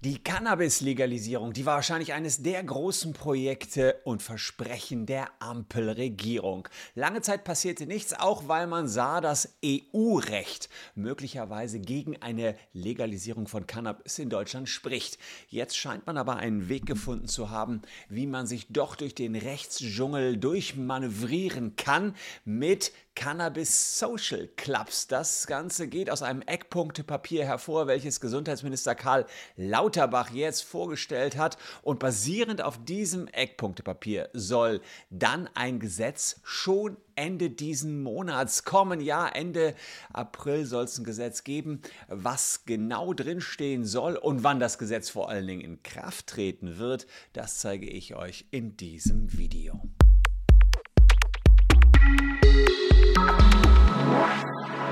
Die Cannabis-Legalisierung, die war wahrscheinlich eines der großen Projekte und Versprechen der Ampelregierung. Lange Zeit passierte nichts, auch weil man sah, dass EU-Recht möglicherweise gegen eine Legalisierung von Cannabis in Deutschland spricht. Jetzt scheint man aber einen Weg gefunden zu haben, wie man sich doch durch den Rechtsdschungel durchmanövrieren kann mit Cannabis Social Clubs. Das Ganze geht aus einem Eckpunktepapier hervor, welches Gesundheitsminister Karl Lauterbach jetzt vorgestellt hat. Und basierend auf diesem Eckpunktepapier soll dann ein Gesetz schon Ende diesen Monats kommen. Ja, Ende April soll es ein Gesetz geben, was genau drinstehen soll und wann das Gesetz vor allen Dingen in Kraft treten wird, das zeige ich euch in diesem Video. Thank you.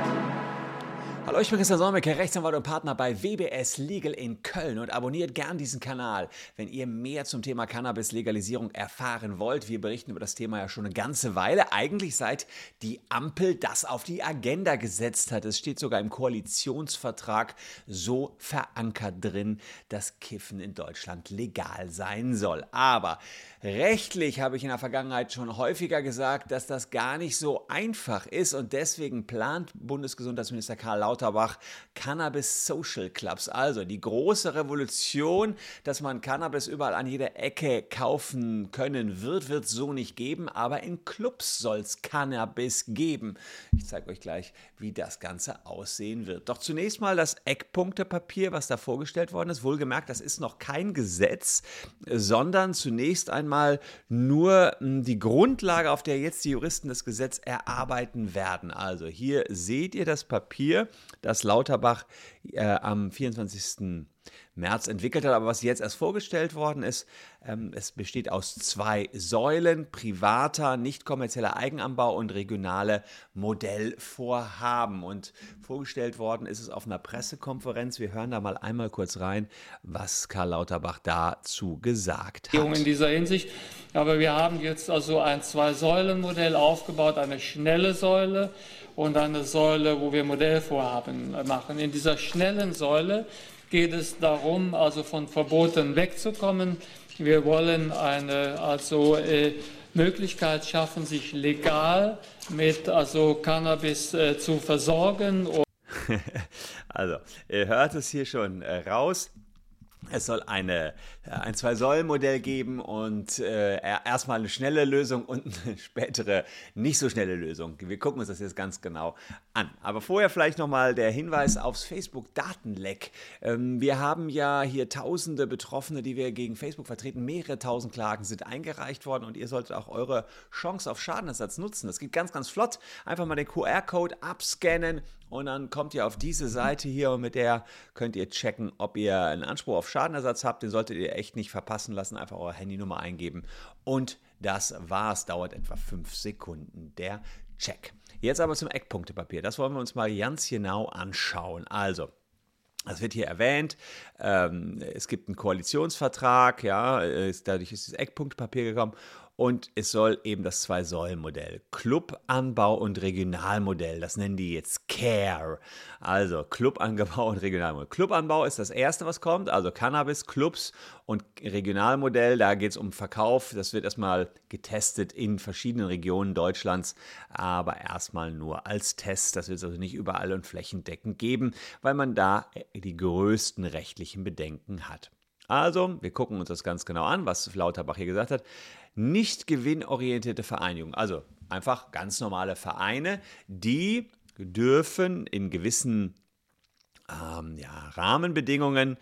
Hallo, ich bin Christian Solmecke, Rechtsanwalt und Partner bei WBS Legal in Köln und abonniert gern diesen Kanal, wenn ihr mehr zum Thema Cannabis-Legalisierung erfahren wollt. Wir berichten über das Thema ja schon eine ganze Weile, eigentlich seit die Ampel das auf die Agenda gesetzt hat. Es steht sogar im Koalitionsvertrag so verankert drin, dass Kiffen in Deutschland legal sein soll. Aber rechtlich habe ich in der Vergangenheit schon häufiger gesagt, dass das gar nicht so einfach ist und deswegen plant Bundesgesundheitsminister Karl Lauter Lauterbach Cannabis Social Clubs. Also die große Revolution, dass man Cannabis überall an jeder Ecke kaufen können wird, wird so nicht geben, aber in Clubs soll es Cannabis geben. Ich zeige euch gleich, wie das Ganze aussehen wird. Doch zunächst mal das Eckpunktepapier, was da vorgestellt worden ist. Wohlgemerkt, das ist noch kein Gesetz, sondern zunächst einmal nur hm, die Grundlage, auf der jetzt die Juristen das Gesetz erarbeiten werden. Also hier seht ihr das Papier das Lauterbach äh, am 24. März entwickelt hat, aber was jetzt erst vorgestellt worden ist, ähm, es besteht aus zwei Säulen, privater, nicht kommerzieller Eigenanbau und regionale Modellvorhaben. Und vorgestellt worden ist es auf einer Pressekonferenz. Wir hören da mal einmal kurz rein, was Karl Lauterbach dazu gesagt hat. In dieser Hinsicht. Aber wir haben jetzt also ein Zwei-Säulen-Modell aufgebaut, eine schnelle Säule und eine Säule, wo wir Modellvorhaben machen. In dieser schnellen Säule geht es darum, also von Verboten wegzukommen. Wir wollen eine also äh, Möglichkeit schaffen, sich legal mit also Cannabis äh, zu versorgen. also, ihr hört es hier schon äh, raus. Es soll eine, äh, ein Zwei-Säulen-Modell geben und äh, erstmal eine schnelle Lösung und eine spätere, nicht so schnelle Lösung. Wir gucken uns das jetzt ganz genau an. Aber vorher vielleicht nochmal der Hinweis aufs Facebook-Datenleck. Ähm, wir haben ja hier tausende Betroffene, die wir gegen Facebook vertreten. Mehrere tausend Klagen sind eingereicht worden und ihr solltet auch eure Chance auf Schadenersatz nutzen. Das geht ganz, ganz flott. Einfach mal den QR-Code abscannen und dann kommt ihr auf diese Seite hier und mit der könnt ihr checken, ob ihr einen Anspruch auf Schadenersatz habt. Den solltet ihr echt nicht verpassen lassen. Einfach eure Handynummer eingeben und das war's. Dauert etwa fünf Sekunden der Check. Jetzt aber zum Eckpunktepapier. Das wollen wir uns mal ganz genau anschauen. Also, das wird hier erwähnt. Ähm, es gibt einen Koalitionsvertrag, ja, dadurch ist das Eckpunktpapier gekommen und es soll eben das Zwei-Säulen-Modell, Clubanbau und Regionalmodell, das nennen die jetzt CARE. Also Clubanbau und Regionalmodell. Clubanbau ist das erste, was kommt, also Cannabis, Clubs und Regionalmodell, da geht es um Verkauf. Das wird erstmal getestet in verschiedenen Regionen Deutschlands, aber erstmal nur als Test. Das wird es also nicht überall und flächendeckend geben, weil man da die größten rechtlichen Bedenken hat. Also, wir gucken uns das ganz genau an, was Lauterbach hier gesagt hat nicht gewinnorientierte Vereinigung. Also einfach ganz normale Vereine, die dürfen in gewissen ähm, ja, Rahmenbedingungen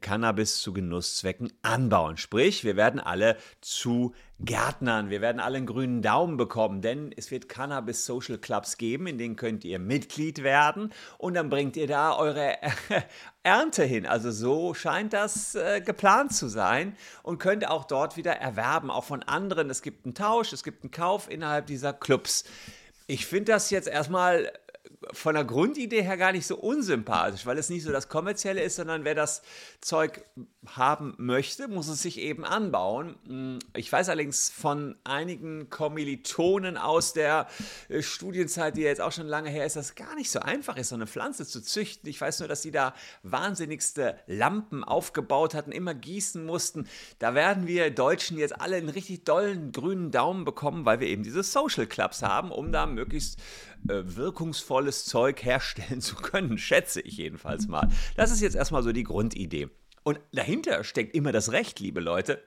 Cannabis zu Genusszwecken anbauen. Sprich, wir werden alle zu Gärtnern, wir werden alle einen grünen Daumen bekommen, denn es wird Cannabis Social Clubs geben, in denen könnt ihr Mitglied werden und dann bringt ihr da eure Ernte hin. Also so scheint das äh, geplant zu sein und könnt auch dort wieder erwerben, auch von anderen. Es gibt einen Tausch, es gibt einen Kauf innerhalb dieser Clubs. Ich finde das jetzt erstmal von der Grundidee her gar nicht so unsympathisch, weil es nicht so das Kommerzielle ist, sondern wer das Zeug haben möchte, muss es sich eben anbauen. Hm, ich weiß allerdings von einigen Kommilitonen aus der äh, Studienzeit, die ja jetzt auch schon lange her ist, dass es gar nicht so einfach ist, so eine Pflanze zu züchten. Ich weiß nur, dass sie da wahnsinnigste Lampen aufgebaut hatten, immer gießen mussten. Da werden wir Deutschen jetzt alle einen richtig dollen grünen Daumen bekommen, weil wir eben diese Social Clubs haben, um da möglichst äh, wirkungsvolles Zeug herstellen zu können, schätze ich jedenfalls mal. Das ist jetzt erstmal so die Grundidee. Und dahinter steckt immer das Recht, liebe Leute.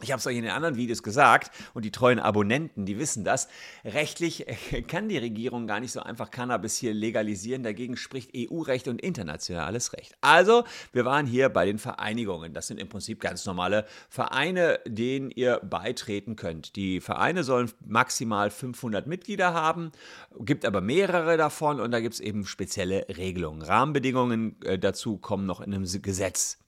Ich habe es euch in den anderen Videos gesagt und die treuen Abonnenten, die wissen das. Rechtlich kann die Regierung gar nicht so einfach Cannabis hier legalisieren. Dagegen spricht EU-Recht und internationales Recht. Also, wir waren hier bei den Vereinigungen. Das sind im Prinzip ganz normale Vereine, denen ihr beitreten könnt. Die Vereine sollen maximal 500 Mitglieder haben, gibt aber mehrere davon und da gibt es eben spezielle Regelungen. Rahmenbedingungen äh, dazu kommen noch in einem Gesetz.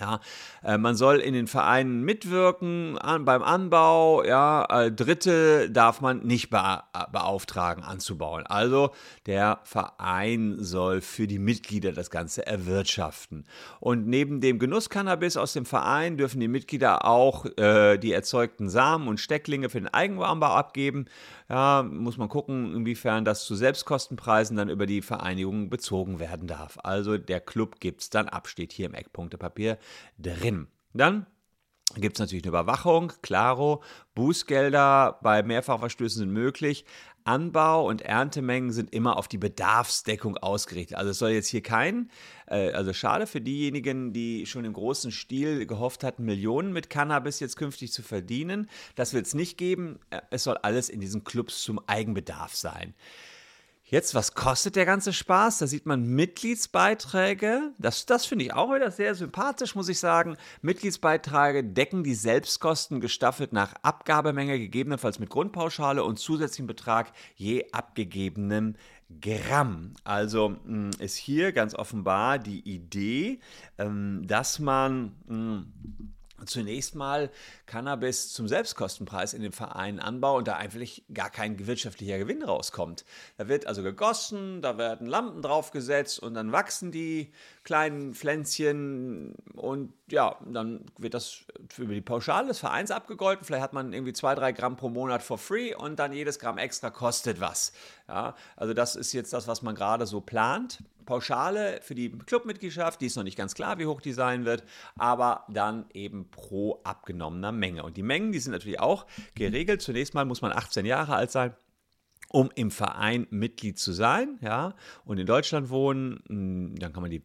Ja, äh, man soll in den Vereinen mitwirken an, beim Anbau. Ja, äh, Dritte darf man nicht be beauftragen anzubauen. Also der Verein soll für die Mitglieder das Ganze erwirtschaften. Und neben dem Genusscannabis aus dem Verein dürfen die Mitglieder auch äh, die erzeugten Samen und Stecklinge für den Eigenanbau abgeben. Ja, muss man gucken, inwiefern das zu Selbstkostenpreisen dann über die Vereinigung bezogen werden darf. Also der Club gibt es dann ab, steht hier im Eckpunktepapier drin. Dann gibt es natürlich eine Überwachung, Claro, Bußgelder bei Mehrfachverstößen sind möglich. Anbau und Erntemengen sind immer auf die Bedarfsdeckung ausgerichtet. Also es soll jetzt hier kein, äh, also schade für diejenigen, die schon im großen Stil gehofft hatten, Millionen mit Cannabis jetzt künftig zu verdienen. Das wird es nicht geben. Äh, es soll alles in diesen Clubs zum Eigenbedarf sein. Jetzt, was kostet der ganze Spaß? Da sieht man Mitgliedsbeiträge. Das, das finde ich auch wieder sehr sympathisch, muss ich sagen. Mitgliedsbeiträge decken die Selbstkosten gestaffelt nach Abgabemenge, gegebenenfalls mit Grundpauschale und zusätzlichen Betrag je abgegebenem Gramm. Also hm, ist hier ganz offenbar die Idee, ähm, dass man hm, zunächst mal Cannabis zum Selbstkostenpreis in den Vereinen anbaut und da eigentlich gar kein wirtschaftlicher Gewinn rauskommt. Da wird also gegossen, da werden Lampen draufgesetzt und dann wachsen die kleinen Pflänzchen und ja, dann wird das über die Pauschale des Vereins abgegolten. Vielleicht hat man irgendwie zwei, drei Gramm pro Monat for free und dann jedes Gramm extra kostet was. Ja, also das ist jetzt das, was man gerade so plant. Pauschale für die Clubmitgliedschaft, die ist noch nicht ganz klar, wie hoch die sein wird, aber dann eben pro abgenommener Menge. Und die Mengen, die sind natürlich auch geregelt. Zunächst mal muss man 18 Jahre alt sein um im Verein Mitglied zu sein, ja, und in Deutschland wohnen, hm, dann kann man die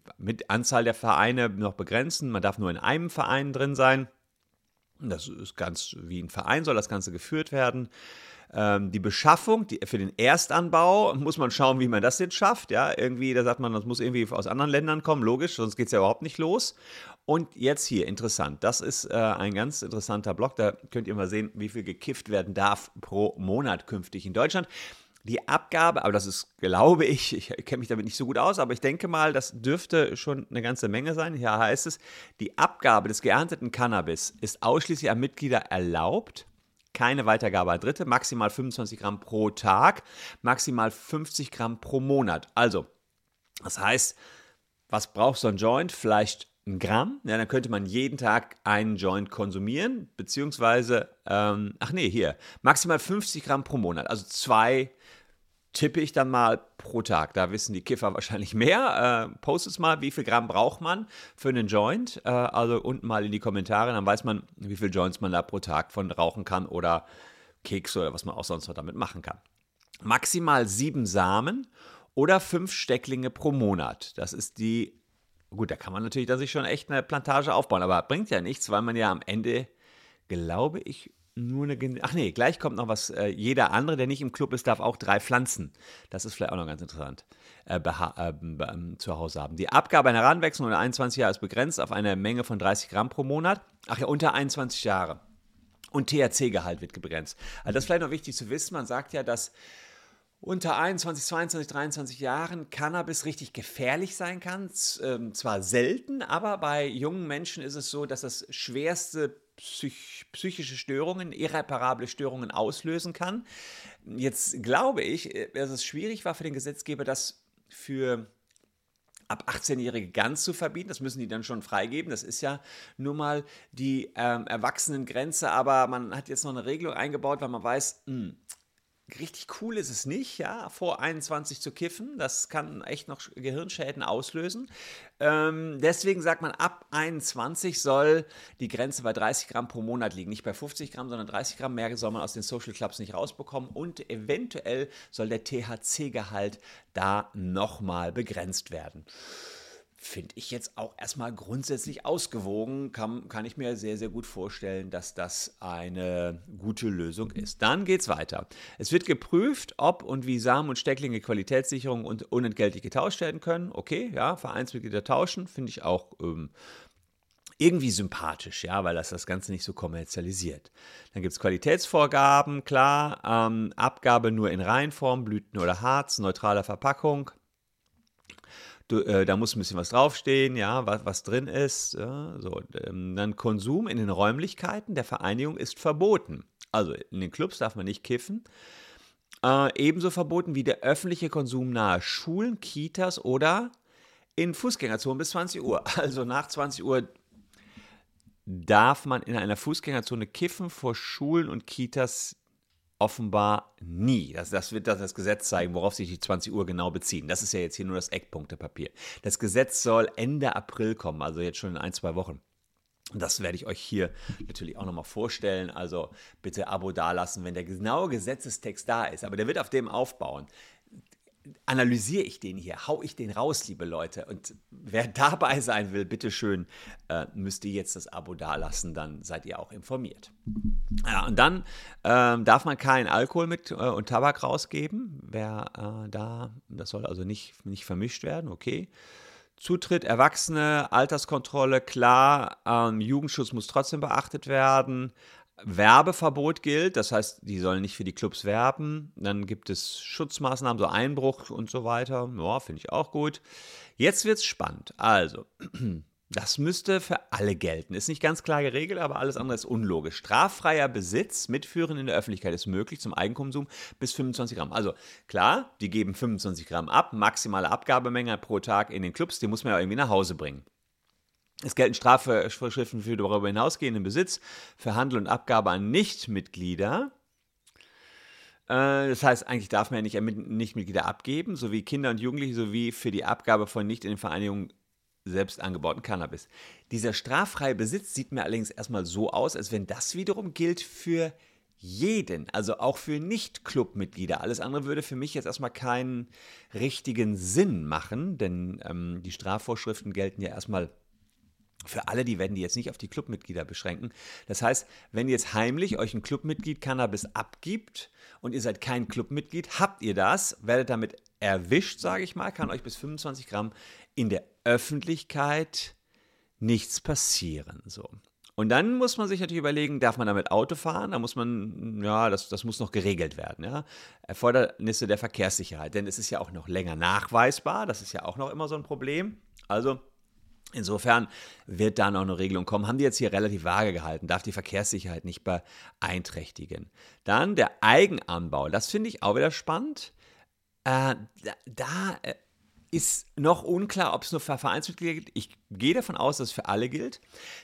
Anzahl der Vereine noch begrenzen. Man darf nur in einem Verein drin sein. Das ist ganz wie ein Verein soll das Ganze geführt werden. Ähm, die Beschaffung die, für den Erstanbau muss man schauen, wie man das jetzt schafft. Ja, irgendwie, da sagt man, das muss irgendwie aus anderen Ländern kommen, logisch, sonst geht es ja überhaupt nicht los. Und jetzt hier, interessant, das ist äh, ein ganz interessanter Blog, da könnt ihr mal sehen, wie viel gekifft werden darf pro Monat künftig in Deutschland. Die Abgabe, aber das ist, glaube ich, ich kenne mich damit nicht so gut aus, aber ich denke mal, das dürfte schon eine ganze Menge sein. Hier heißt es, die Abgabe des geernteten Cannabis ist ausschließlich an Mitglieder erlaubt keine Weitergabe an Dritte, maximal 25 Gramm pro Tag, maximal 50 Gramm pro Monat. Also, das heißt, was braucht so ein Joint? Vielleicht ein Gramm. Ja, dann könnte man jeden Tag einen Joint konsumieren, beziehungsweise, ähm, ach nee, hier, maximal 50 Gramm pro Monat, also zwei tippe ich dann mal pro Tag. Da wissen die Kiffer wahrscheinlich mehr. Äh, postet mal, wie viel Gramm braucht man für einen Joint. Äh, also unten mal in die Kommentare, dann weiß man, wie viel Joints man da pro Tag von rauchen kann oder Keks oder was man auch sonst noch damit machen kann. Maximal sieben Samen oder fünf Stecklinge pro Monat. Das ist die, gut, da kann man natürlich da sich schon echt eine Plantage aufbauen, aber bringt ja nichts, weil man ja am Ende, glaube ich, nur eine. Gen Ach nee, gleich kommt noch was. Äh, jeder andere, der nicht im Club ist, darf auch drei Pflanzen. Das ist vielleicht auch noch ganz interessant. Äh, äh, zu Hause haben. Die Abgabe einer Heranwechslung unter 21 Jahre ist begrenzt auf eine Menge von 30 Gramm pro Monat. Ach ja, unter 21 Jahre. Und THC-Gehalt wird begrenzt. Also das ist vielleicht noch wichtig zu wissen. Man sagt ja, dass unter 21, 22, 23 Jahren Cannabis richtig gefährlich sein kann. Ähm, zwar selten, aber bei jungen Menschen ist es so, dass das schwerste psych psychische Störungen, irreparable Störungen auslösen kann. Jetzt glaube ich, äh, dass es schwierig war für den Gesetzgeber, das für ab 18-Jährige ganz zu verbieten. Das müssen die dann schon freigeben. Das ist ja nun mal die ähm, Erwachsenengrenze. Aber man hat jetzt noch eine Regelung eingebaut, weil man weiß, mh, hm, richtig cool ist es nicht, ja, vor 21 zu kiffen. Das kann echt noch Gehirnschäden auslösen. Ähm, deswegen sagt man, ab 21 soll die Grenze bei 30 Gramm pro Monat liegen. Nicht bei 50 Gramm, sondern 30 Gramm mehr soll man aus den Social Clubs nicht rausbekommen. Und eventuell soll der THC-Gehalt da nochmal begrenzt werden finde ich jetzt auch erstmal grundsätzlich ausgewogen. Kann, kann ich mir sehr, sehr gut vorstellen, dass das eine gute Lösung ist. Dann geht es weiter. Es wird geprüft, ob und wie Samen und Stecklinge Qualitätssicherung und unentgeltlich getauscht werden können. Okay, ja, Vereinsmitglieder tauschen, finde ich auch ähm, irgendwie sympathisch, ja, weil das das Ganze nicht so kommerzialisiert. Dann gibt es Qualitätsvorgaben, klar, ähm, Abgabe nur in Reinform, Blüten oder Harz, neutraler Verpackung. Du, äh, da muss ein bisschen was draufstehen, ja, was, was drin ist. Ja, so. Ähm, dann Konsum in den Räumlichkeiten der Vereinigung ist verboten. Also in den Clubs darf man nicht kiffen. Äh, ebenso verboten wie der öffentliche Konsum nahe Schulen, Kitas oder in Fußgängerzonen bis 20 Uhr. Also nach 20 Uhr darf man in einer Fußgängerzone kiffen. Vor Schulen und Kitas offenbar nie. Das, das wird das, das Gesetz zeigen, worauf sich die 20 Uhr genau beziehen. Das ist ja jetzt hier nur das Eckpunktepapier. Das Gesetz soll Ende April kommen, also jetzt schon in ein, zwei Wochen. Das werde ich euch hier natürlich auch nochmal vorstellen. Also bitte Abo dalassen, wenn der genaue Gesetzestext da ist. Aber der wird auf dem aufbauen analysiere ich den hier, hau ich den raus, liebe Leute. Und wer dabei sein will, bitteschön, äh, müsst ihr jetzt das Abo dalassen, dann seid ihr auch informiert. Ja, und dann äh, darf man keinen Alkohol mit äh, und Tabak rausgeben. Wer äh, da, das soll also nicht, nicht vermischt werden, okay. Zutritt, Erwachsene, Alterskontrolle, klar, ähm, Jugendschutz muss trotzdem beachtet werden. Werbeverbot gilt, das heißt, die sollen nicht für die Clubs werben. Dann gibt es Schutzmaßnahmen, so Einbruch und so weiter. Ja, finde ich auch gut. Jetzt wird es spannend. Also, das müsste für alle gelten. Ist nicht ganz klar geregelt, aber alles andere ist unlogisch. Straffreier Besitz, Mitführen in der Öffentlichkeit ist möglich zum Eigenkonsum bis 25 Gramm. Also klar, die geben 25 Gramm ab, maximale Abgabemenge pro Tag in den Clubs, die muss man ja irgendwie nach Hause bringen. Es gelten Strafvorschriften für darüber hinausgehenden Besitz, für Handel und Abgabe an Nichtmitglieder. Äh, das heißt, eigentlich darf man ja nicht Nichtmitglieder abgeben, sowie Kinder und Jugendliche, sowie für die Abgabe von nicht in den Vereinigungen selbst angebauten Cannabis. Dieser straffreie Besitz sieht mir allerdings erstmal so aus, als wenn das wiederum gilt für jeden, also auch für Nicht-Club-Mitglieder. Alles andere würde für mich jetzt erstmal keinen richtigen Sinn machen, denn ähm, die Strafvorschriften gelten ja erstmal für alle, die werden die jetzt nicht auf die Clubmitglieder beschränken. Das heißt, wenn jetzt heimlich euch ein Clubmitglied Cannabis abgibt und ihr seid kein Clubmitglied, habt ihr das, werdet damit erwischt, sage ich mal, kann euch bis 25 Gramm in der Öffentlichkeit nichts passieren. So. Und dann muss man sich natürlich überlegen, darf man damit Auto fahren? Da muss man, ja, das, das muss noch geregelt werden. Ja? Erfordernisse der Verkehrssicherheit, denn es ist ja auch noch länger nachweisbar, das ist ja auch noch immer so ein Problem. Also Insofern wird da noch eine Regelung kommen. Haben die jetzt hier relativ vage gehalten, darf die Verkehrssicherheit nicht beeinträchtigen. Dann der Eigenanbau, das finde ich auch wieder spannend. Äh, da, da äh, ist noch unklar, ob es nur für Vereinsmitglieder gilt. Ich gehe davon aus, dass es für alle gilt.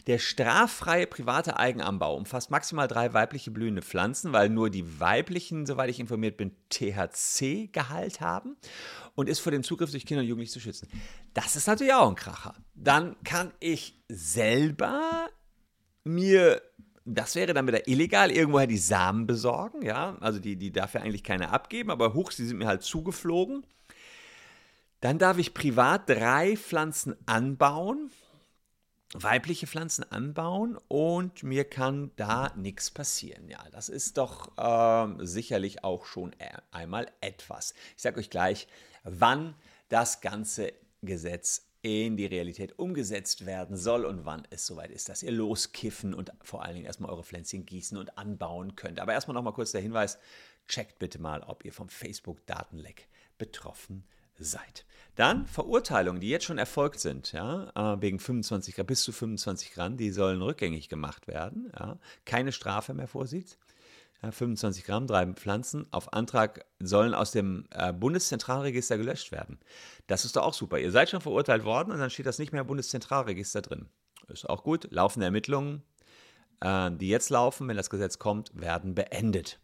Der straffreie private Eigenanbau umfasst maximal drei weibliche blühende Pflanzen, weil nur die weiblichen, soweit ich informiert bin, THC-Gehalt haben und ist vor dem Zugriff durch Kinder und Jugendliche zu schützen. Das ist natürlich auch ein Kracher. Dann kann ich selber mir das wäre dann wieder illegal, irgendwoher die Samen besorgen, ja. Also die, die darf ja eigentlich keiner abgeben, aber huch, sie sind mir halt zugeflogen. Dann darf ich privat drei Pflanzen anbauen, weibliche Pflanzen anbauen und mir kann da nichts passieren. Ja, das ist doch äh, sicherlich auch schon e-, einmal etwas. Ich sage euch gleich, wann das ganze Gesetz in die Realität umgesetzt werden soll und wann es soweit ist, dass ihr loskiffen und vor allen Dingen erstmal eure Pflänzchen gießen und anbauen könnt. Aber erstmal nochmal kurz der Hinweis, checkt bitte mal, ob ihr vom Facebook-Datenleck betroffen seid seid. Dann Verurteilungen, die jetzt schon erfolgt sind, ja, äh, wegen 25 Gramm, bis zu 25 Gramm, die sollen rückgängig gemacht werden, ja, keine Strafe mehr vorsieht. ja, 25 Gramm, drei Pflanzen, auf Antrag sollen aus dem äh, Bundeszentralregister gelöscht werden. Das ist doch auch super. Ihr seid schon verurteilt worden und dann steht das nicht mehr im Bundeszentralregister drin. Ist auch gut. Laufende Ermittlungen, äh, die jetzt laufen, wenn das Gesetz kommt, werden beendet.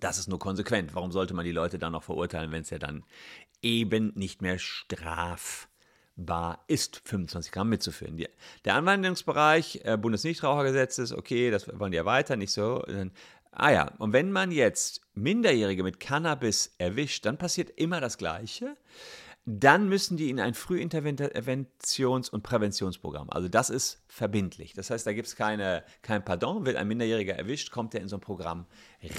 Das ist nur konsequent. Warum sollte man die Leute dann noch verurteilen, wenn es ja dann eben nicht mehr strafbar ist, 25 Gramm mitzuführen? Die, der Anwendungsbereich äh, Bundesnichtrauchergesetzes, okay, das wollen die erweitern, nicht so. Dann, ah ja, und wenn man jetzt Minderjährige mit Cannabis erwischt, dann passiert immer das Gleiche dann müssen die in ein Frühinterventions- und Präventionsprogramm. Also das ist verbindlich. Das heißt, da gibt es kein Pardon. Wird ein Minderjähriger erwischt, kommt er in so ein Programm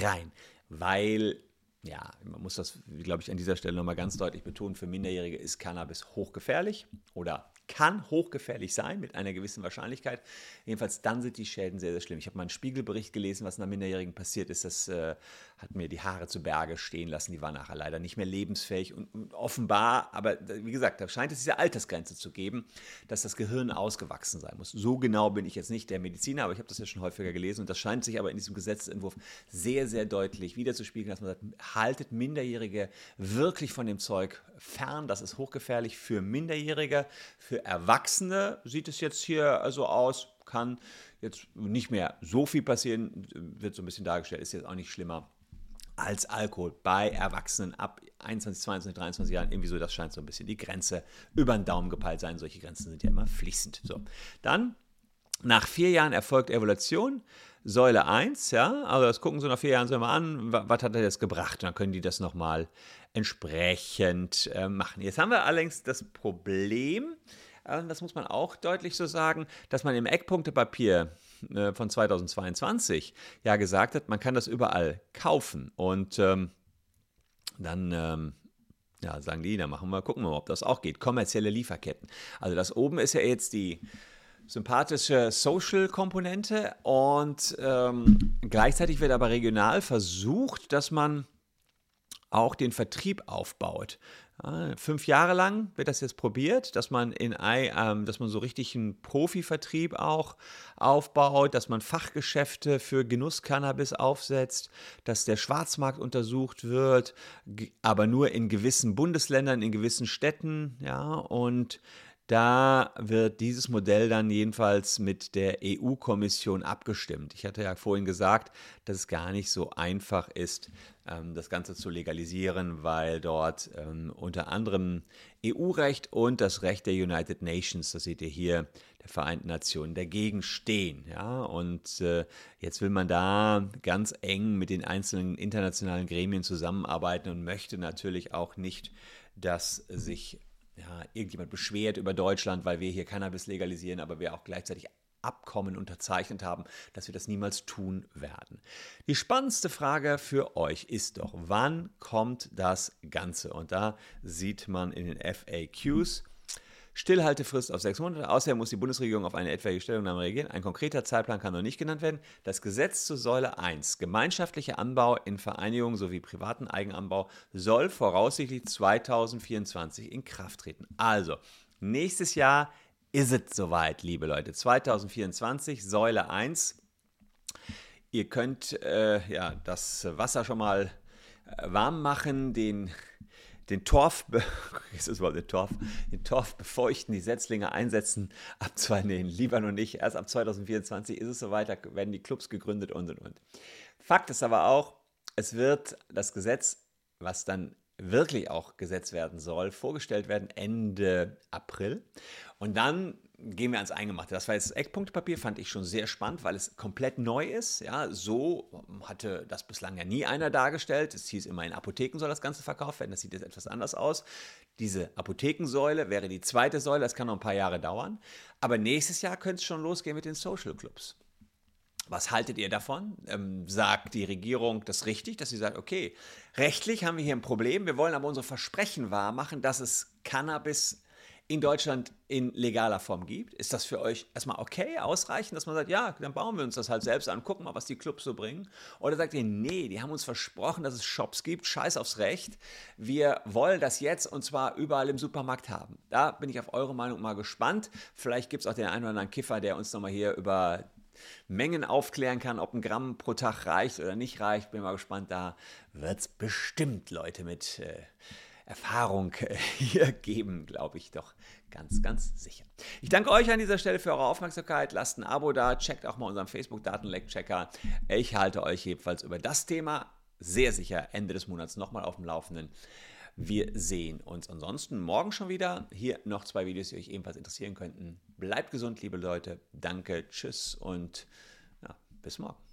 rein weil, ja, man muss das, glaube ich, an dieser Stelle nochmal ganz deutlich betonen, für Minderjährige ist Cannabis hochgefährlich oder kann hochgefährlich sein mit einer gewissen Wahrscheinlichkeit. Jedenfalls dann sind die Schäden sehr, sehr schlimm. Ich habe mal einen Spiegelbericht gelesen, was einer Minderjährigen passiert ist. Das äh, hat mir die Haare zu Berge stehen lassen. Die war nachher leider nicht mehr lebensfähig und, und offenbar, aber wie gesagt, da scheint es diese Altersgrenze zu geben, dass das Gehirn ausgewachsen sein muss. So genau bin ich jetzt nicht der Mediziner, aber ich habe das ja schon häufiger gelesen und das scheint sich aber in diesem Gesetzentwurf sehr, sehr deutlich wiederzuspiegeln, dass man sagt, haltet Minderjährige wirklich von dem Zeug fern. Das ist hochgefährlich für Minderjährige, für Erwachsene sieht es jetzt hier also aus, kann jetzt nicht mehr so viel passieren, wird so ein bisschen dargestellt, ist jetzt auch nicht schlimmer als Alkohol bei Erwachsenen ab 21, 22, 23 Jahren. Irgendwie so, das scheint so ein bisschen die Grenze über den Daumen gepeilt sein. Solche Grenzen sind ja immer fließend. So, dann nach vier Jahren erfolgt Evaluation. Säule 1, ja, also das gucken Sie nach vier Jahren so mal an, was hat er jetzt gebracht? Und dann können die das nochmal entsprechend äh, machen. Jetzt haben wir allerdings das Problem, das muss man auch deutlich so sagen, dass man im Eckpunktepapier äh, von 2022 ja gesagt hat, man kann das überall kaufen. Und ähm, dann ähm, ja, sagen die, dann machen wir, gucken wir mal, ob das auch geht. Kommerzielle Lieferketten. Also das oben ist ja jetzt die sympathische Social-Komponente und ähm, gleichzeitig wird aber regional versucht, dass man auch den Vertrieb aufbaut. Fünf Jahre lang wird das jetzt probiert, dass man in ähm, dass man so richtig einen Profivertrieb auch aufbaut, dass man Fachgeschäfte für Genusscannabis aufsetzt, dass der Schwarzmarkt untersucht wird, aber nur in gewissen Bundesländern, in gewissen Städten, ja, und da wird dieses Modell dann jedenfalls mit der EU-Kommission abgestimmt. Ich hatte ja vorhin gesagt, dass es gar nicht so einfach ist, ähm, das Ganze zu legalisieren, weil dort ähm, unter anderem EU-Recht und das Recht der United Nations, das seht ihr hier, der Vereinten Nationen, dagegen stehen. Ja? Und äh, jetzt will man da ganz eng mit den einzelnen internationalen Gremien zusammenarbeiten und möchte natürlich auch nicht, dass sich ja, irgendjemand beschwert über Deutschland, weil wir hier Cannabis legalisieren, aber wir auch gleichzeitig Abkommen unterzeichnet haben, dass wir das niemals tun werden. Die spannendste Frage für euch ist doch, wann kommt das Ganze? Und da sieht man in den FAQs, Stillhaltefrist auf sechs Monate. Außerdem muss die Bundesregierung auf eine etwaige Stellungnahme reagieren. Ein konkreter Zeitplan kann noch nicht genannt werden. Das Gesetz zur Säule 1, gemeinschaftlicher Anbau in Vereinigungen sowie privaten Eigenanbau, soll voraussichtlich 2024 in Kraft treten. Also, nächstes Jahr ist es soweit, liebe Leute. 2024, Säule 1. Ihr könnt äh, ja, das Wasser schon mal äh, warm machen, den den Torf, ist das überhaupt den Torf, den Torf befeuchten, die Setzlinge einsetzen, ab zwei, nee, lieber noch nicht, erst ab 2024 ist es soweit, da werden die Clubs gegründet und und und. Fakt ist aber auch, es wird das Gesetz, was dann wirklich auch gesetzt werden soll, vorgestellt werden Ende April. Und dann gehen wir ans Eingemachte. Das war jetzt das Eckpunktepapier, fand ich schon sehr spannend, weil es komplett neu ist. Ja, so hatte das bislang ja nie einer dargestellt. Es hieß immer, in Apotheken soll das Ganze verkauft werden. Das sieht jetzt etwas anders aus. Diese Apothekensäule wäre die zweite Säule. Das kann noch ein paar Jahre dauern. Aber nächstes Jahr könnte es schon losgehen mit den Social Clubs. Was haltet ihr davon? Ähm, sagt die Regierung das richtig, dass sie sagt, okay, rechtlich haben wir hier ein Problem, wir wollen aber unsere Versprechen wahrmachen, dass es Cannabis in Deutschland in legaler Form gibt. Ist das für euch erstmal okay, ausreichend, dass man sagt, ja, dann bauen wir uns das halt selbst an, gucken mal, was die Clubs so bringen? Oder sagt ihr, nee, die haben uns versprochen, dass es Shops gibt, scheiß aufs Recht. Wir wollen das jetzt und zwar überall im Supermarkt haben. Da bin ich auf eure Meinung mal gespannt. Vielleicht gibt es auch den einen oder anderen Kiffer, der uns nochmal hier über Mengen aufklären kann, ob ein Gramm pro Tag reicht oder nicht reicht. Bin mal gespannt, da wird es bestimmt Leute mit äh, Erfahrung äh, hier geben, glaube ich doch ganz, ganz sicher. Ich danke euch an dieser Stelle für eure Aufmerksamkeit. Lasst ein Abo da, checkt auch mal unseren Facebook-Datenleck-Checker. Ich halte euch jedenfalls über das Thema sehr sicher Ende des Monats nochmal auf dem Laufenden. Wir sehen uns ansonsten morgen schon wieder. Hier noch zwei Videos, die euch ebenfalls interessieren könnten. Bleibt gesund, liebe Leute. Danke, tschüss und ja, bis morgen.